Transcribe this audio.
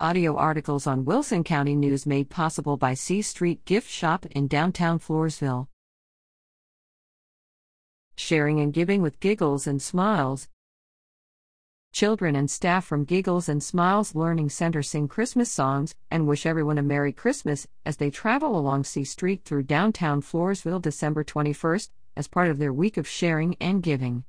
Audio articles on Wilson County News made possible by C Street Gift Shop in downtown Floresville. Sharing and giving with giggles and smiles. Children and staff from Giggles and Smiles Learning Center sing Christmas songs and wish everyone a Merry Christmas as they travel along C Street through downtown Floresville December 21st as part of their week of sharing and giving.